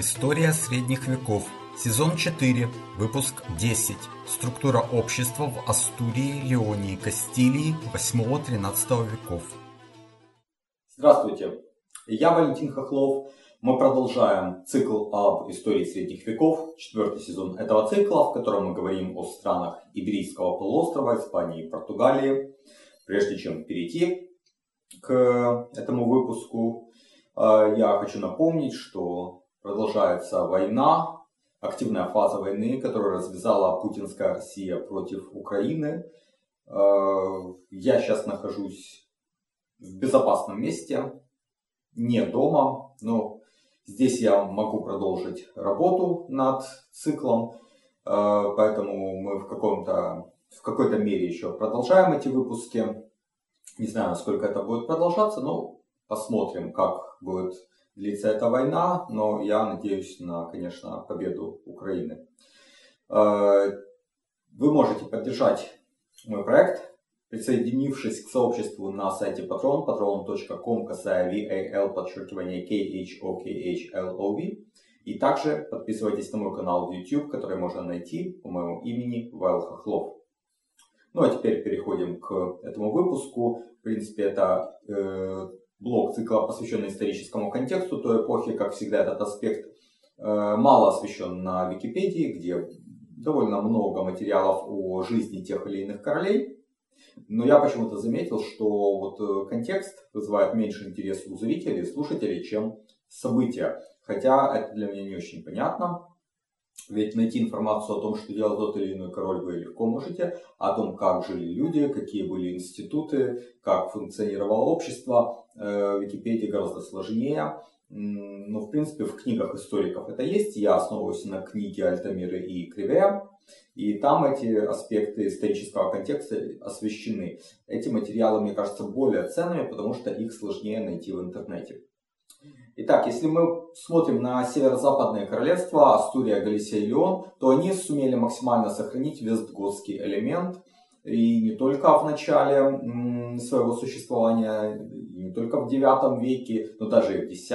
История средних веков. Сезон 4. Выпуск 10. Структура общества в Астурии, Леонии, Кастилии 8-13 веков. Здравствуйте, я Валентин Хохлов. Мы продолжаем цикл об истории средних веков, четвертый сезон этого цикла, в котором мы говорим о странах Иберийского полуострова, Испании и Португалии. Прежде чем перейти к этому выпуску, э, я хочу напомнить, что продолжается война, активная фаза войны, которую развязала путинская Россия против Украины. Э, я сейчас нахожусь в безопасном месте, не дома, но здесь я могу продолжить работу над циклом, э, поэтому мы в, каком-то, в какой-то мере еще продолжаем эти выпуски. Не знаю, насколько это будет продолжаться, но посмотрим, как будет длится эта война, но я надеюсь на, конечно, победу Украины. Э, вы можете поддержать мой проект, присоединившись к сообществу на сайте Patreon, patreon.com, касая VAL, подчеркивание KHOKHLOV. И также подписывайтесь на мой канал в YouTube, который можно найти по моему имени Вайл Хохлов. Ну а теперь переходим к этому выпуску. В принципе, это э, блок цикла, посвященный историческому контексту той эпохи. Как всегда, этот аспект э, мало освещен на Википедии, где довольно много материалов о жизни тех или иных королей. Но я почему-то заметил, что вот э, контекст вызывает меньше интерес у зрителей, слушателей, чем события. Хотя это для меня не очень понятно. Ведь найти информацию о том, что делал тот или иной король, вы легко можете, о том, как жили люди, какие были институты, как функционировало общество, э, в Википедии гораздо сложнее. Но, в принципе, в книгах историков это есть. Я основываюсь на книге Альтамира и Криве. И там эти аспекты исторического контекста освещены. Эти материалы, мне кажется, более ценными, потому что их сложнее найти в интернете. Итак, если мы смотрим на северо-западное королевство, Астурия, Галисия и Леон, то они сумели максимально сохранить вестготский элемент. И не только в начале своего существования, не только в 9 веке, но даже и в 10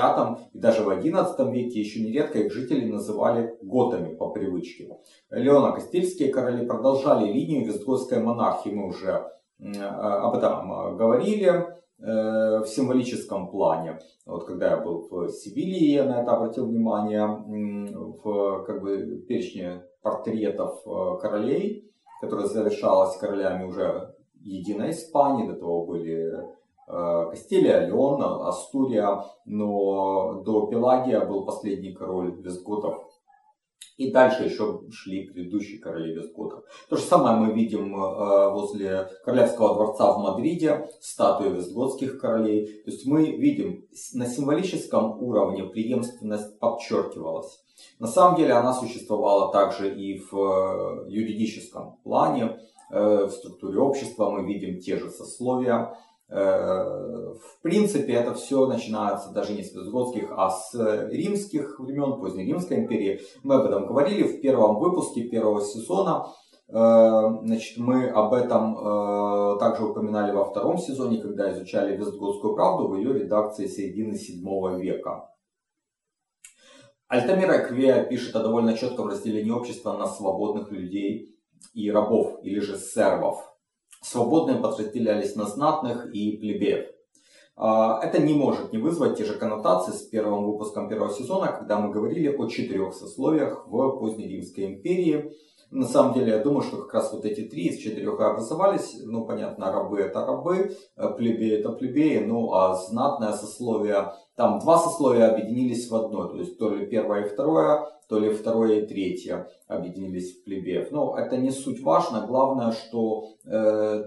и даже в 11 веке еще нередко их жители называли готами по привычке. Леоно-Кастильские короли продолжали линию вестготской монархии, мы уже об этом говорили. Э, в символическом плане. Вот когда я был в Сибири, я на это обратил внимание в как бы, перечне портретов э, королей, которая завершалась королями уже единой Испании, до того были э, Кастилия, Леон, Астурия, но до Пелагия был последний король визготов и дальше еще шли предыдущие короли Вестготов. То же самое мы видим э, возле Королевского дворца в Мадриде, статуи вестготских королей. То есть мы видим, на символическом уровне преемственность подчеркивалась. На самом деле она существовала также и в э, юридическом плане, э, в структуре общества мы видим те же сословия. Э, в принципе, это все начинается даже не с визготских, а с римских времен, поздней Римской империи. Мы об этом говорили в первом выпуске первого сезона. Э, значит, мы об этом э, также упоминали во втором сезоне, когда изучали Вестготскую правду в ее редакции середины 7 века. Альтамира Квея пишет о довольно четком разделении общества на свободных людей и рабов, или же сервов – свободные подразделялись на знатных и плебеев. А, это не может не вызвать те же коннотации с первым выпуском первого сезона, когда мы говорили о четырех сословиях в поздней Римской империи. На самом деле, я думаю, что как раз вот эти три из четырех образовались. Ну, понятно, рабы это рабы, э, плебеи это плебеи, ну, а знатное сословие, там два сословия объединились в одно. То есть, то ли первое и второе, то ли второе и третье объединились в плебеев. Но это не суть важно. Главное, что э,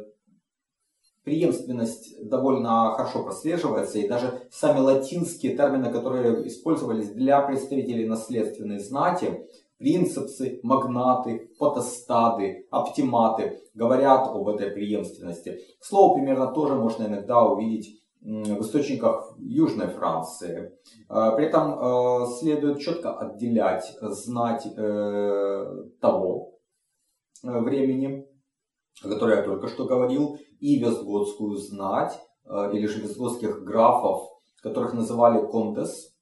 преемственность довольно хорошо прослеживается, и даже сами латинские термины, которые использовались для представителей наследственной знати, принципсы, магнаты, потестады, оптиматы говорят об этой преемственности. Слово примерно тоже можно иногда увидеть в источниках Южной Франции. А, при этом а, следует четко отделять знать э, того э, времени, о котором я только что говорил, и вестготскую знать, э, или же вестготских графов, которых называли контес,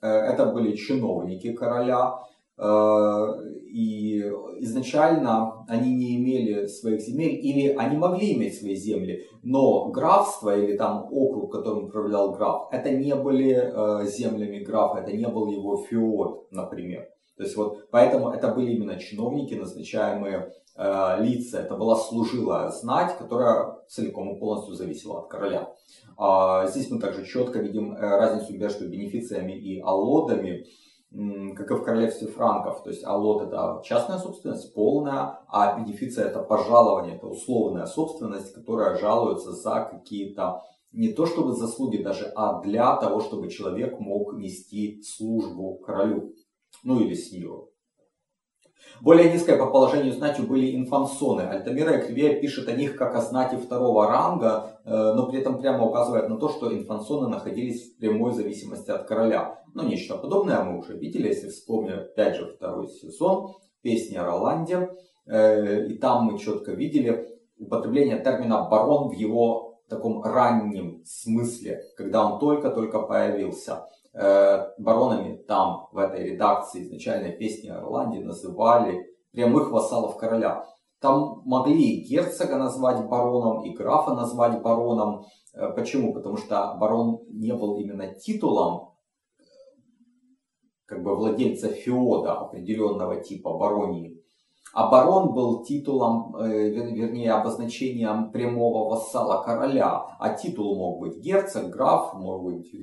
это были чиновники короля, и изначально они не имели своих земель, или они могли иметь свои земли, но графство или там округ, которым управлял граф, это не были землями графа, это не был его феод, например. То есть вот поэтому это были именно чиновники, назначаемые э, лица. Это была служилая знать, которая целиком и полностью зависела от короля. А здесь мы также четко видим э, разницу между бенефициями и аллодами, как и в королевстве франков. То есть аллот это частная собственность, полная, а бенефиция это пожалование, это условная собственность, которая жалуется за какие-то не то чтобы заслуги даже, а для того, чтобы человек мог нести службу королю ну или Сьюро. Более низкое по положению знатью были инфансоны. Альтамира Экривия пишет о них как о знати второго ранга, э, но при этом прямо указывает на то, что инфансоны находились в прямой зависимости от короля. Но нечто подобное мы уже видели, если вспомним опять же второй сезон, песни о Роланде. Э, и там мы четко видели употребление термина барон в его таком раннем смысле, когда он только-только появился. Э, баронами там, в этой редакции изначальной песни Ирландии называли прямых вассалов короля. Там могли и герцога назвать бароном, и графа назвать бароном. Э, почему? Потому что барон не был именно титулом как бы владельца феода определенного типа баронии, барон был титулом, э, вернее, обозначением прямого вассала короля. А титул мог быть герцог, граф, мог быть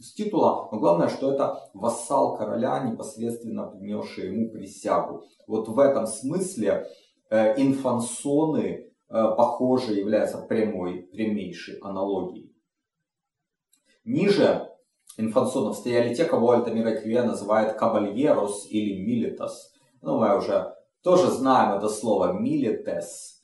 с титула. Но главное, что это вассал короля, непосредственно принесший ему присягу. Вот в этом смысле э, инфансоны, э, похоже, являются прямой, прямейшей аналогией. Ниже инфансонов стояли те, кого Альтамира Квия называет кабальерос или милитас. Ну, мы уже тоже знаем это слово milites.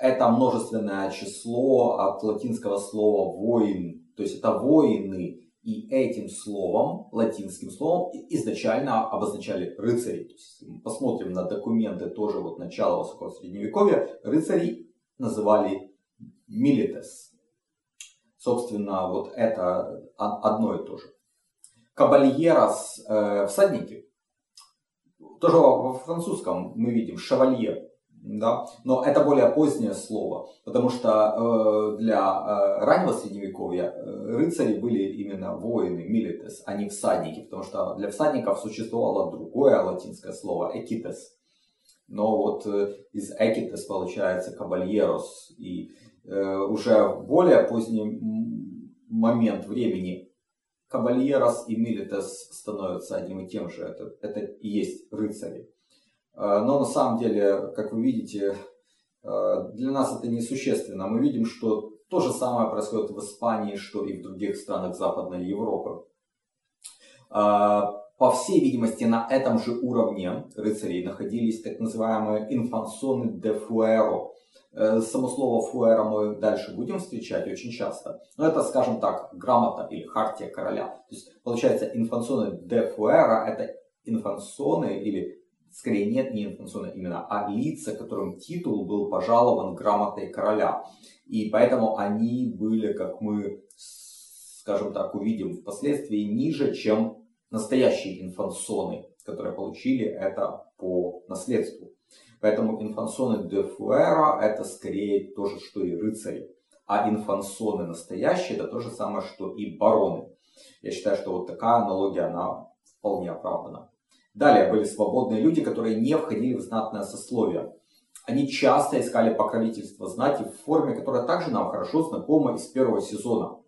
Это множественное число от латинского слова воин. То есть это воины. И этим словом, латинским словом, изначально обозначали рыцарей. Посмотрим на документы тоже вот начала высокого средневековья, рыцарей называли милитес. Собственно, вот это одно и то же. Кабальерос, э, всадники, тоже во французском мы видим шевалье, да? но это более позднее слово, потому что э, для э, раннего средневековья э, рыцари были именно воины, милитес, а не всадники, потому что для всадников существовало другое латинское слово экитес. Но вот э, из экитес получается кабальерос, и э, уже более поздний момент времени Кабальерос и Милитес становятся одним и тем же. Это, это и есть рыцари. А, но на самом деле, как вы видите, а, для нас это несущественно. Мы видим, что то же самое происходит в Испании, что и в других странах Западной Европы. А, по всей видимости, на этом же уровне рыцарей находились так называемые инфансоны де фуэро, Э, само слово фуэра мы дальше будем встречать очень часто. Но это, скажем так, грамота или хартия короля. То есть, получается, инфансоны де фуэра это инфансоны или скорее нет, не инфансоны именно, а лица, которым титул был пожалован грамотой короля. И поэтому они были, как мы, скажем так, увидим впоследствии, ниже, чем настоящие инфансоны, которые получили это по наследству. Поэтому инфансоны де фуэра это скорее то же, что и рыцари. А инфансоны настоящие это то же самое, что и бароны. Я считаю, что вот такая аналогия, она вполне оправдана. Далее были свободные люди, которые не входили в знатное сословие. Они часто искали покровительство знати в форме, которая также нам хорошо знакома из первого сезона.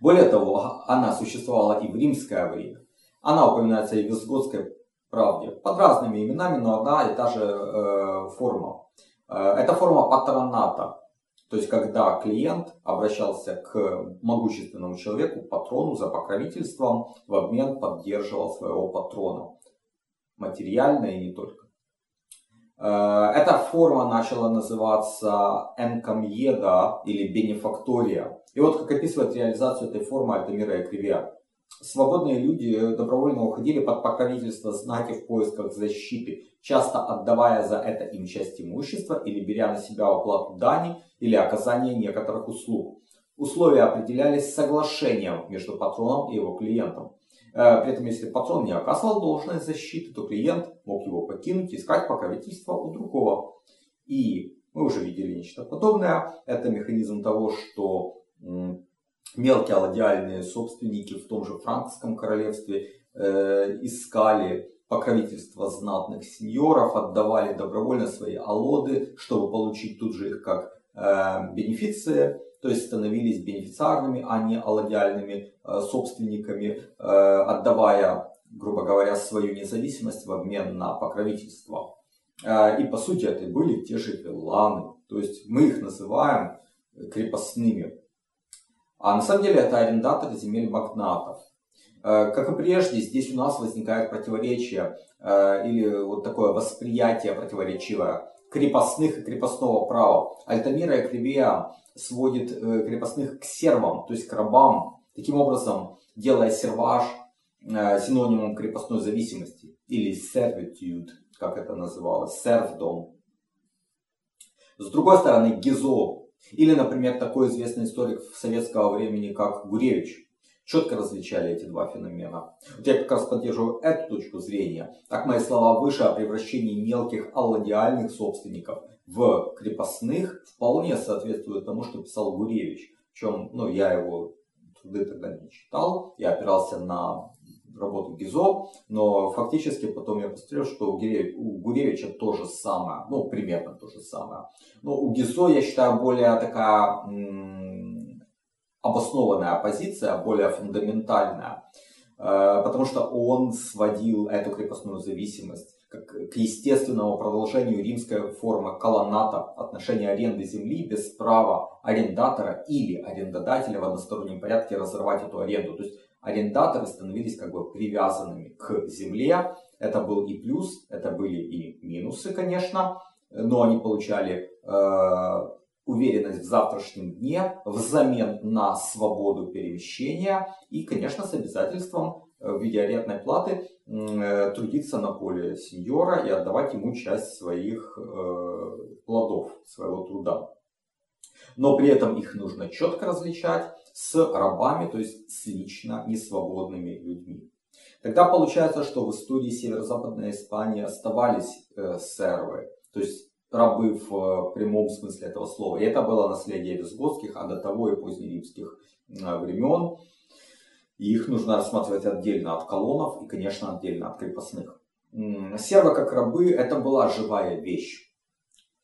Более того, она существовала и в римское время. Она упоминается и в Визготской правде. Под разными именами, но одна и та же э, форма. Э, это форма патроната. То есть, когда клиент обращался к могущественному человеку, патрону за покровительством, в обмен поддерживал своего патрона. Материально и не только. Э, эта форма начала называться энкомьеда или бенефактория. И вот как описывает реализацию этой формы Альтамира Экривиа свободные люди добровольно уходили под покровительство знати в поисках защиты, часто отдавая за это им часть имущества или беря на себя оплату дани или оказание некоторых услуг. Условия определялись соглашением между патроном и его клиентом. Э, при этом, если патрон не оказывал должной защиты, то клиент мог его покинуть и искать покровительство у другого. И мы уже видели нечто подобное. Это механизм того, что мелкие аладиальные собственники в том же франкском королевстве э, искали покровительство знатных сеньоров, отдавали добровольно свои алоды, чтобы получить тут же их как э, бенефиции, то есть становились бенефициарными, а не алладиальными э, собственниками, э, отдавая, грубо говоря, свою независимость в обмен на покровительство. Э, и по сути это были те же вилланы, то есть мы их называем крепостными. А на самом деле это арендаторы земель магнатов. Э, как и прежде, здесь у нас возникает противоречие э, или вот такое восприятие противоречивое крепостных и крепостного права. Альтамира и Кривия сводит э, крепостных к сервам, то есть к рабам, таким образом делая серваж синонимом крепостной зависимости или servitude, как это называлось, сервдом. С другой стороны, Гизо, или, например, такой известный историк советского времени, как Гуревич, четко различали эти два феномена. Вот я как раз поддерживаю эту точку зрения. Так мои слова выше о превращении мелких алладиальных собственников в крепостных вполне соответствуют тому, что писал Гуревич. Причем, ну, я его труды тогда не читал, я опирался на работу Гизо, но фактически потом я посмотрел, что у, Гуревича то же самое, ну, примерно то же самое. Но у Гизо, я считаю, более такая обоснованная позиция, более фундаментальная, э, потому что он сводил эту крепостную зависимость как к естественному продолжению римской формы колоната, отношения аренды земли без права арендатора или арендодателя в одностороннем порядке разорвать эту аренду. То есть арендаторы становились как бы привязанными к земле. Это был и плюс, это были и минусы, конечно, но они получали э, уверенность в завтрашнем дне взамен на свободу перемещения и, конечно, с обязательством э, в виде арендной платы э, трудиться на поле сеньора и отдавать ему часть своих э, плодов, своего труда. Но при этом их нужно четко различать с рабами, то есть с лично несвободными людьми. Тогда получается, что в истории северо-западной Испании оставались э, сервы, то есть рабы в э, прямом смысле этого слова. И это было наследие визготских, а до того и позднеримских э, времен. И их нужно рассматривать отдельно от колонов и, конечно, отдельно от крепостных. Сервы как рабы это была живая вещь,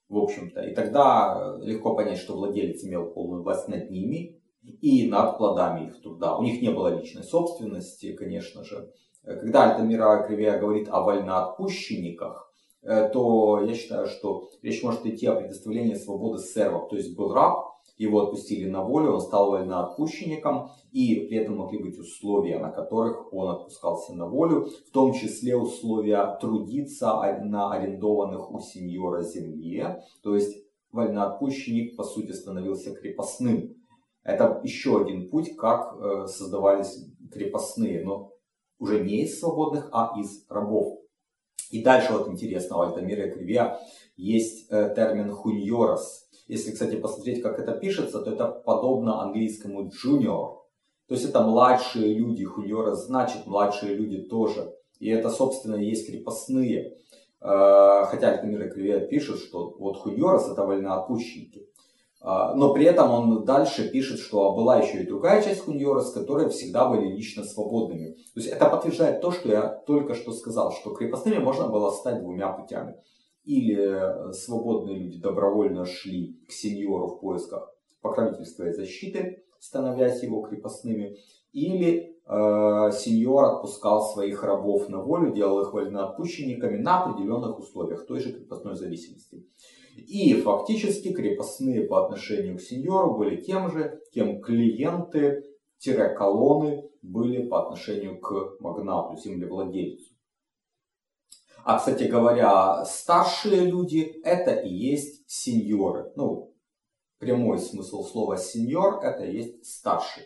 в общем-то. И тогда э, легко понять, что владелец имел полную власть над ними и над плодами их труда. У них не было личной собственности, конечно же. Когда Альтамира Кривия говорит о вольноотпущенниках, Э, то я считаю, что речь может идти о предоставлении свободы сервов. То есть был раб, его отпустили на волю, он стал вольноотпущенником, и при этом могли быть условия, на которых он отпускался на волю, в том числе условия трудиться на арендованных у сеньора земле, то есть вольноотпущенник по сути становился крепостным. Это еще один путь, как э, создавались крепостные, но уже не из свободных, а из рабов. И дальше вот интересно, у Альтамира Кривия есть э, термин хуньорос. Если, кстати, посмотреть, как это пишется, то это подобно английскому junior. То есть это младшие люди, хуньорос значит младшие люди тоже. И это, собственно, и есть крепостные. Э, хотя Альтамира Кривия пишет, что вот хуньорос это вольноотпущенники. А, но при этом он дальше пишет, что была еще и другая часть Хуньорос, которые всегда были лично свободными. То есть это подтверждает то, что я только что сказал, что крепостными можно было стать двумя путями. Или э, свободные люди добровольно шли к сеньору в поисках покровительства и защиты, становясь его крепостными, или э, сеньор отпускал своих рабов на волю, делал их вольноотпущенниками на определенных условиях той же крепостной зависимости. И фактически крепостные по отношению к сеньору были тем же, кем клиенты-колонны были по отношению к магнату, землевладельцу. А, кстати говоря, старшие люди это и есть сеньоры. Ну, прямой смысл слова сеньор это и есть старший.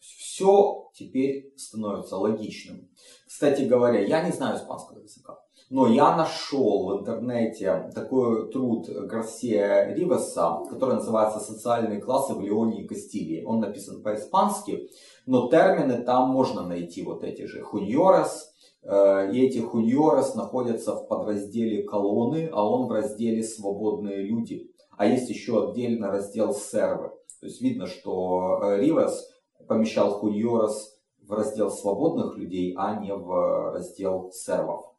Все теперь становится логичным. Кстати говоря, я не знаю испанского языка. Но я нашел в интернете такой труд Гарсия Ривеса, который называется «Социальные классы в Леоне и Кастилии». Он написан по-испански, но термины там можно найти, вот эти же хуньорес, э, и эти хуньорес находятся в подразделе колонны, а он в разделе «Свободные люди». А есть еще отдельно раздел «Сервы». То есть видно, что э, Ривес помещал хуньорес в раздел свободных людей, а не в раздел сервов.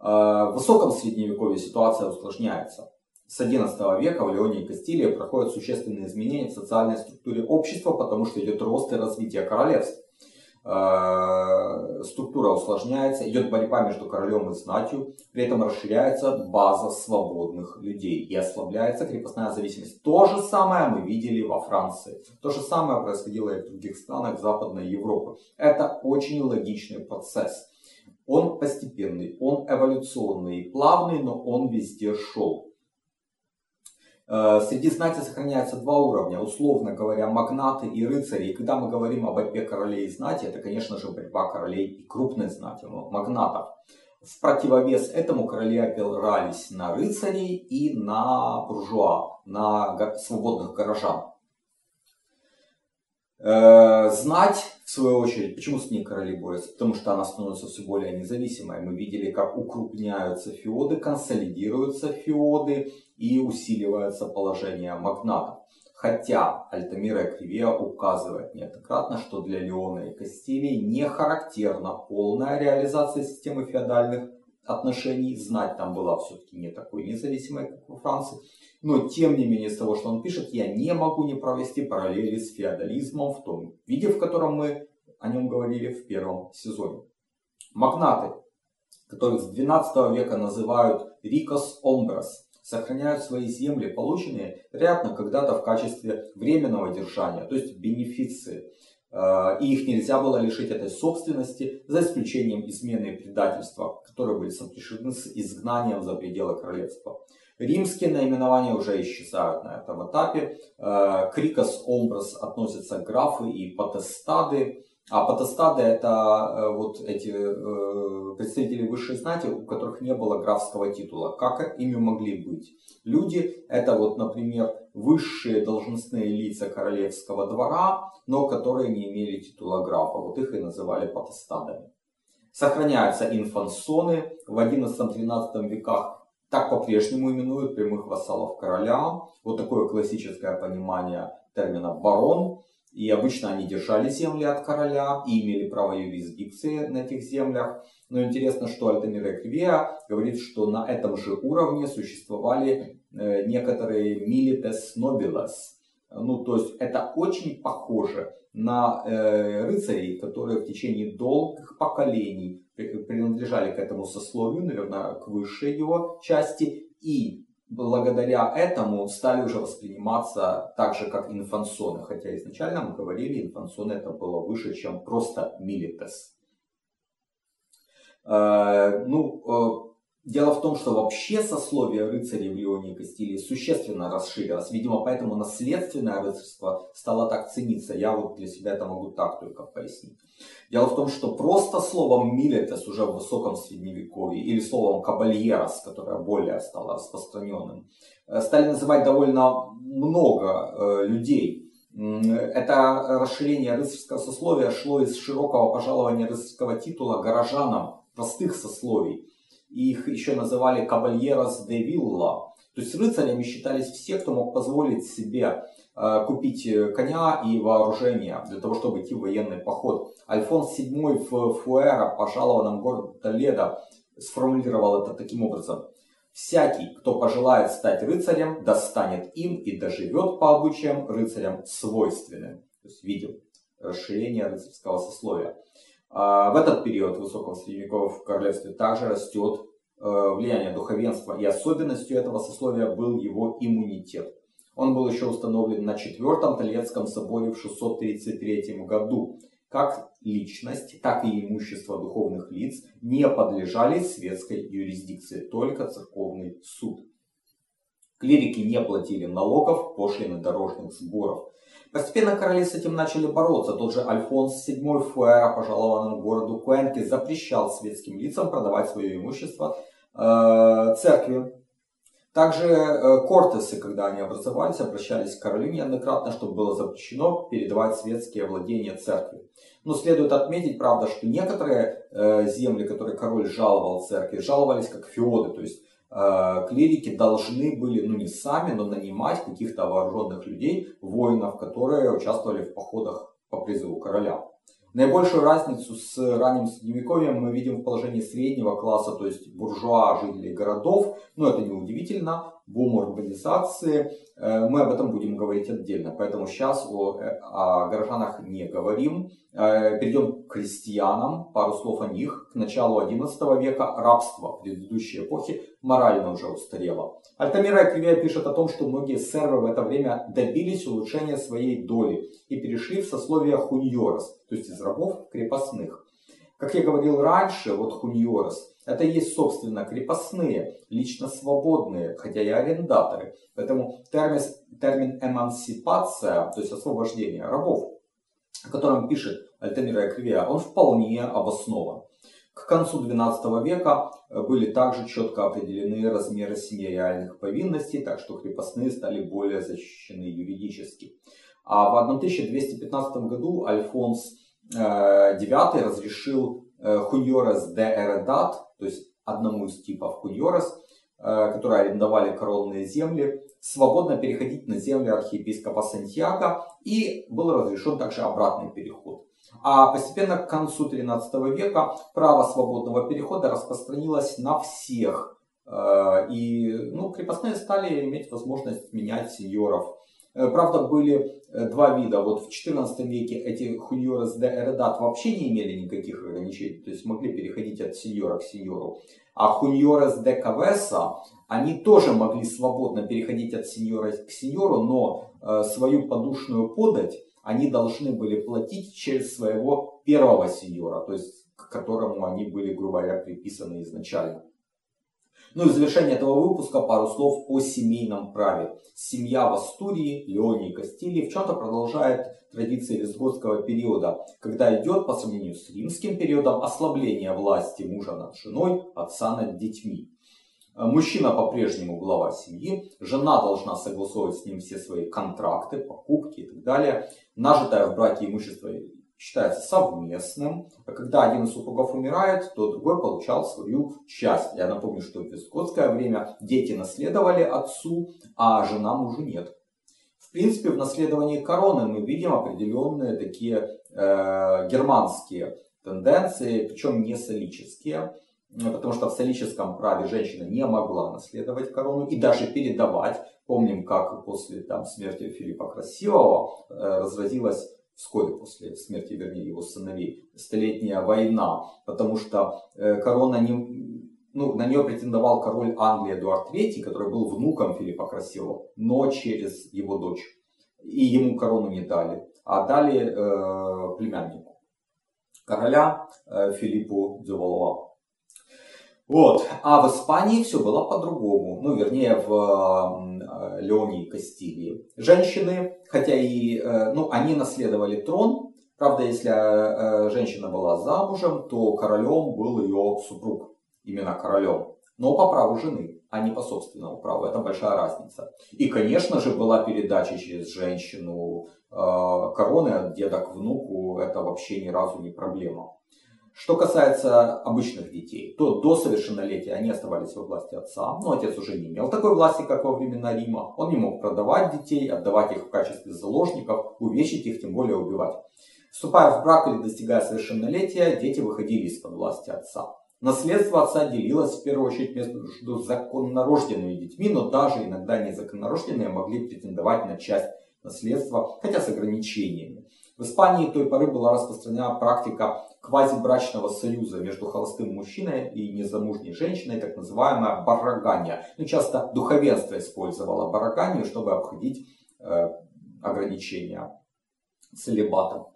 Э, в высоком средневековье ситуация усложняется. С XI века в Леоне и Кастилии проходят существенные изменения в социальной структуре общества, потому что идет рост и развитие королевств. Э, структура усложняется, идет борьба между королем и знатью, при этом расширяется база свободных людей и ослабляется крепостная зависимость. То же самое мы видели во Франции. То же самое происходило и в других странах Западной Европы. Это очень логичный процесс. Он постепенный, он эволюционный, плавный, но он везде шел. Э, среди знати сохраняются два уровня, условно говоря, магнаты и рыцари. И когда мы говорим о борьбе королей и знати, это, конечно же, борьба королей и крупной знати, магнатов. В противовес этому короли опирались на рыцарей и на буржуа, на свободных горожан. Э, знать, в свою очередь, почему с ней короли борются? Потому что она становится все более независимой. Мы видели, как укрупняются феоды, консолидируются феоды и усиливается положение магнатов. Хотя Альтамира Кривия указывает неоднократно, что для Леона и Кастилии не характерна полная реализация системы феодальных отношений. Знать там была все-таки не такой независимой, как во Франции. Но тем не менее, из того, что он пишет, я не могу не провести параллели с феодализмом в том виде, в котором мы о нем говорили в первом сезоне. Магнаты, которых с 12 века называют рикос омбрас, сохраняют свои земли, полученные, вероятно, когда-то в качестве временного держания, то есть бенефиции. Э, и их нельзя было лишить этой собственности, за исключением измены и предательства, которые были сопряжены с изгнанием за пределы королевства. Римские наименования уже исчезают на этом этапе. Э, Крикос, Омброс относятся графы и потестады. А потестады это э, вот эти э, представители высшей знати, у которых не было графского титула. Как ими могли быть? Люди это вот, например, высшие должностные лица королевского двора, но которые не имели титула графа. Вот их и называли потестадами. Сохраняются инфансоны. В 11-13 веках так по-прежнему именуют прямых вассалов короля. Вот такое классическое понимание термина барон. И обычно они держали земли от короля и имели право юрисдикции на этих землях. Но интересно, что Альтамира Кривия говорит, что на этом же уровне существовали э, некоторые milites nobiles. Ну, то есть это очень похоже на э, рыцарей, которые в течение долгих поколений принадлежали к этому сословию, наверное, к высшей его части, и благодаря этому стали уже восприниматься так же, как инфансоны. Хотя изначально мы говорили, инфансоны это было выше, чем просто милитес. Э, ну, э, Дело в том, что вообще сословие рыцарей в Леоне Кастилии существенно расширилось. Видимо, поэтому наследственное рыцарство стало так цениться. Я вот для себя это могу так только пояснить. Дело в том, что просто словом «милетес» уже в высоком средневековье или словом «кабальерос», которое более стало распространенным, э, стали называть довольно много э, людей. Это расширение рыцарского сословия шло из широкого пожалования рыцарского титула горожанам простых сословий их еще называли кабальерос де вилла. То есть рыцарями считались все, кто мог позволить себе э, купить э, коня и вооружение для того, чтобы идти в военный поход. Альфонс VII в Фуэра, пожалованном городу Толедо, сформулировал это таким образом. Всякий, кто пожелает стать рыцарем, достанет им и доживет по обычаям рыцарям свойственным. То есть видел расширение рыцарского сословия. А, в этот период высокого средневековья в королевстве также растет э, влияние духовенства, и особенностью этого сословия был его иммунитет. Он был еще установлен на Четвертом Толецком соборе в 633 году. Как личность, так и имущество духовных лиц не подлежали светской юрисдикции, только церковный суд. Клирики не платили налогов, пошлины дорожных сборов. Постепенно короли с этим начали бороться. Тот же Альфонс VII Фуэра, пожалованному городу Куэнке, запрещал светским лицам продавать свое имущество э, церкви. Также э, кортесы, когда они образовались, обращались к королю неоднократно, чтобы было запрещено передавать светские владения церкви. Но следует отметить, правда, что некоторые э, земли, которые король жаловал церкви, жаловались как феоды, то есть клирики должны были, ну не сами, но нанимать каких-то вооруженных людей, воинов, которые участвовали в походах по призыву короля. Наибольшую разницу с ранним средневековьем мы видим в положении среднего класса, то есть буржуа, жителей городов. Но это не удивительно, бум урбанизации. Э, мы об этом будем говорить отдельно, поэтому сейчас о, э, о горожанах не говорим. Э, перейдем к крестьянам, пару слов о них. К началу XI века рабство в предыдущей эпохе морально уже устарело. Альтамира Кривия пишет о том, что многие сервы в это время добились улучшения своей доли и перешли в сословие хуньорос, то есть из рабов крепостных. Как я говорил раньше, вот хуньорос – это и есть, собственно, крепостные, лично свободные, хотя и арендаторы. Поэтому термин, термин эмансипация, то есть освобождение рабов, о котором пишет Альтамира Эквия, он вполне обоснован. К концу XII века э, были также четко определены размеры семейных повинностей, так что крепостные стали более защищены юридически. А в 1215 году Альфонс IX э, разрешил э, хуньорес де эредат, то есть одному из типов хуньорес, которые арендовали коронные земли, свободно переходить на земли архиепископа Сантьяго и был разрешен также обратный переход. А постепенно к концу XIII века право свободного перехода распространилось на всех. Э, и ну, крепостные стали иметь возможность менять сеньоров. Э, правда, были э, два вида. Вот в XIV веке эти хуньоры де эредат вообще не имели никаких ограничений, то есть могли переходить от сеньора к сеньору. А хуньорес де кавеса, они тоже могли свободно переходить от сеньора к сеньору, но свою подушную подать они должны были платить через своего первого сеньора, то есть к которому они были, грубо говоря, приписаны изначально. Ну и в завершение этого выпуска пару слов о семейном праве. Семья в Астурии, Леоне и Кастилии в чем-то продолжает традиции визготского периода, когда идет по сравнению с римским периодом ослабление власти мужа над женой, отца над детьми. Мужчина по-прежнему глава семьи, жена должна согласовывать с ним все свои контракты, покупки и так далее. Нажитое в браке имущество считается совместным. А когда один из супругов умирает, то другой получал свою часть. Я напомню, что в вискотское время дети наследовали отцу, а жена мужу нет. В принципе, в наследовании короны мы видим определенные такие э, германские тенденции, причем не солические. Потому что в солическом праве женщина не могла наследовать корону и даже передавать. Помним, как после там, смерти Филиппа Красивого э, разразилась вскоре после смерти, вернее, его сыновей, столетняя война, потому что э, корона не, ну, на нее претендовал король Англии Эдуард III, который был внуком Филиппа Красивого, но через его дочь. И ему корону не дали, а дали э, племяннику короля э, Филиппу Дювалуа. Вот. А в Испании все было по-другому. Ну, вернее, в э, Леоне и Кастилии. Женщины, хотя и, э, ну, они наследовали трон. Правда, если э, женщина была замужем, то королем был ее супруг. Именно королем. Но по праву жены, а не по собственному праву. Это большая разница. И, конечно же, была передача через женщину короны от деда к внуку. Это вообще ни разу не проблема. Что касается обычных детей, то до совершеннолетия они оставались во власти отца, но отец уже не имел такой власти, как во времена Рима. Он не мог продавать детей, отдавать их в качестве заложников, увечить их, тем более убивать. Вступая в брак или достигая совершеннолетия, дети выходили из-под власти отца. Наследство отца делилось в первую очередь между законнорожденными детьми, но даже иногда незаконнорожденные могли претендовать на часть наследства, хотя с ограничениями. В Испании той поры была распространена практика квазибрачного союза между холостым мужчиной и незамужней женщиной, так называемая барагания. Ну, часто духовенство использовало бараганию, чтобы обходить э, ограничения целебатом.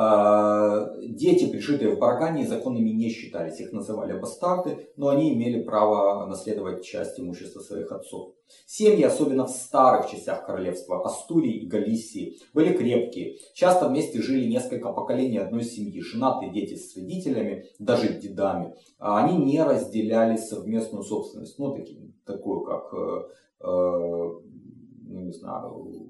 А, дети, пришитые в барагане, законными не считались, их называли бастарды, но они имели право наследовать часть имущества своих отцов. Семьи, особенно в старых частях королевства Астурии и Галисии, были крепкие. Часто вместе жили несколько поколений одной семьи, женатые дети с родителями, даже дедами. А они не разделяли совместную собственность, ну, такие, такую, как, э, э, ну, не знаю,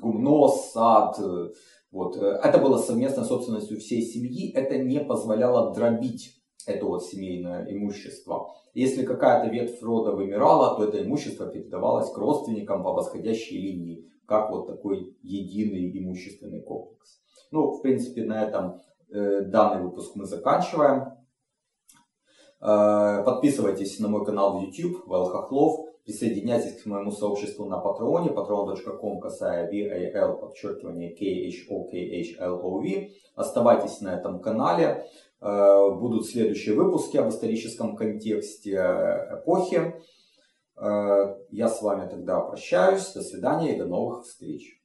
гумно, сад, э, вот. Это было совместной собственностью всей семьи, это не позволяло дробить это вот семейное имущество. Если какая-то ветвь рода вымирала, то это имущество передавалось к родственникам по восходящей линии, как вот такой единый имущественный комплекс. Ну, в принципе, на этом э, данный выпуск мы заканчиваем. Э, подписывайтесь на мой канал в YouTube, Вэл Хохлов. Присоединяйтесь к моему сообществу на Патреоне, patreon.com, касая VAL, подчеркивание KHOKHLOV. Оставайтесь на этом канале. Э, будут следующие выпуски об историческом контексте эпохи. Э, я с вами тогда прощаюсь. До свидания и до новых встреч.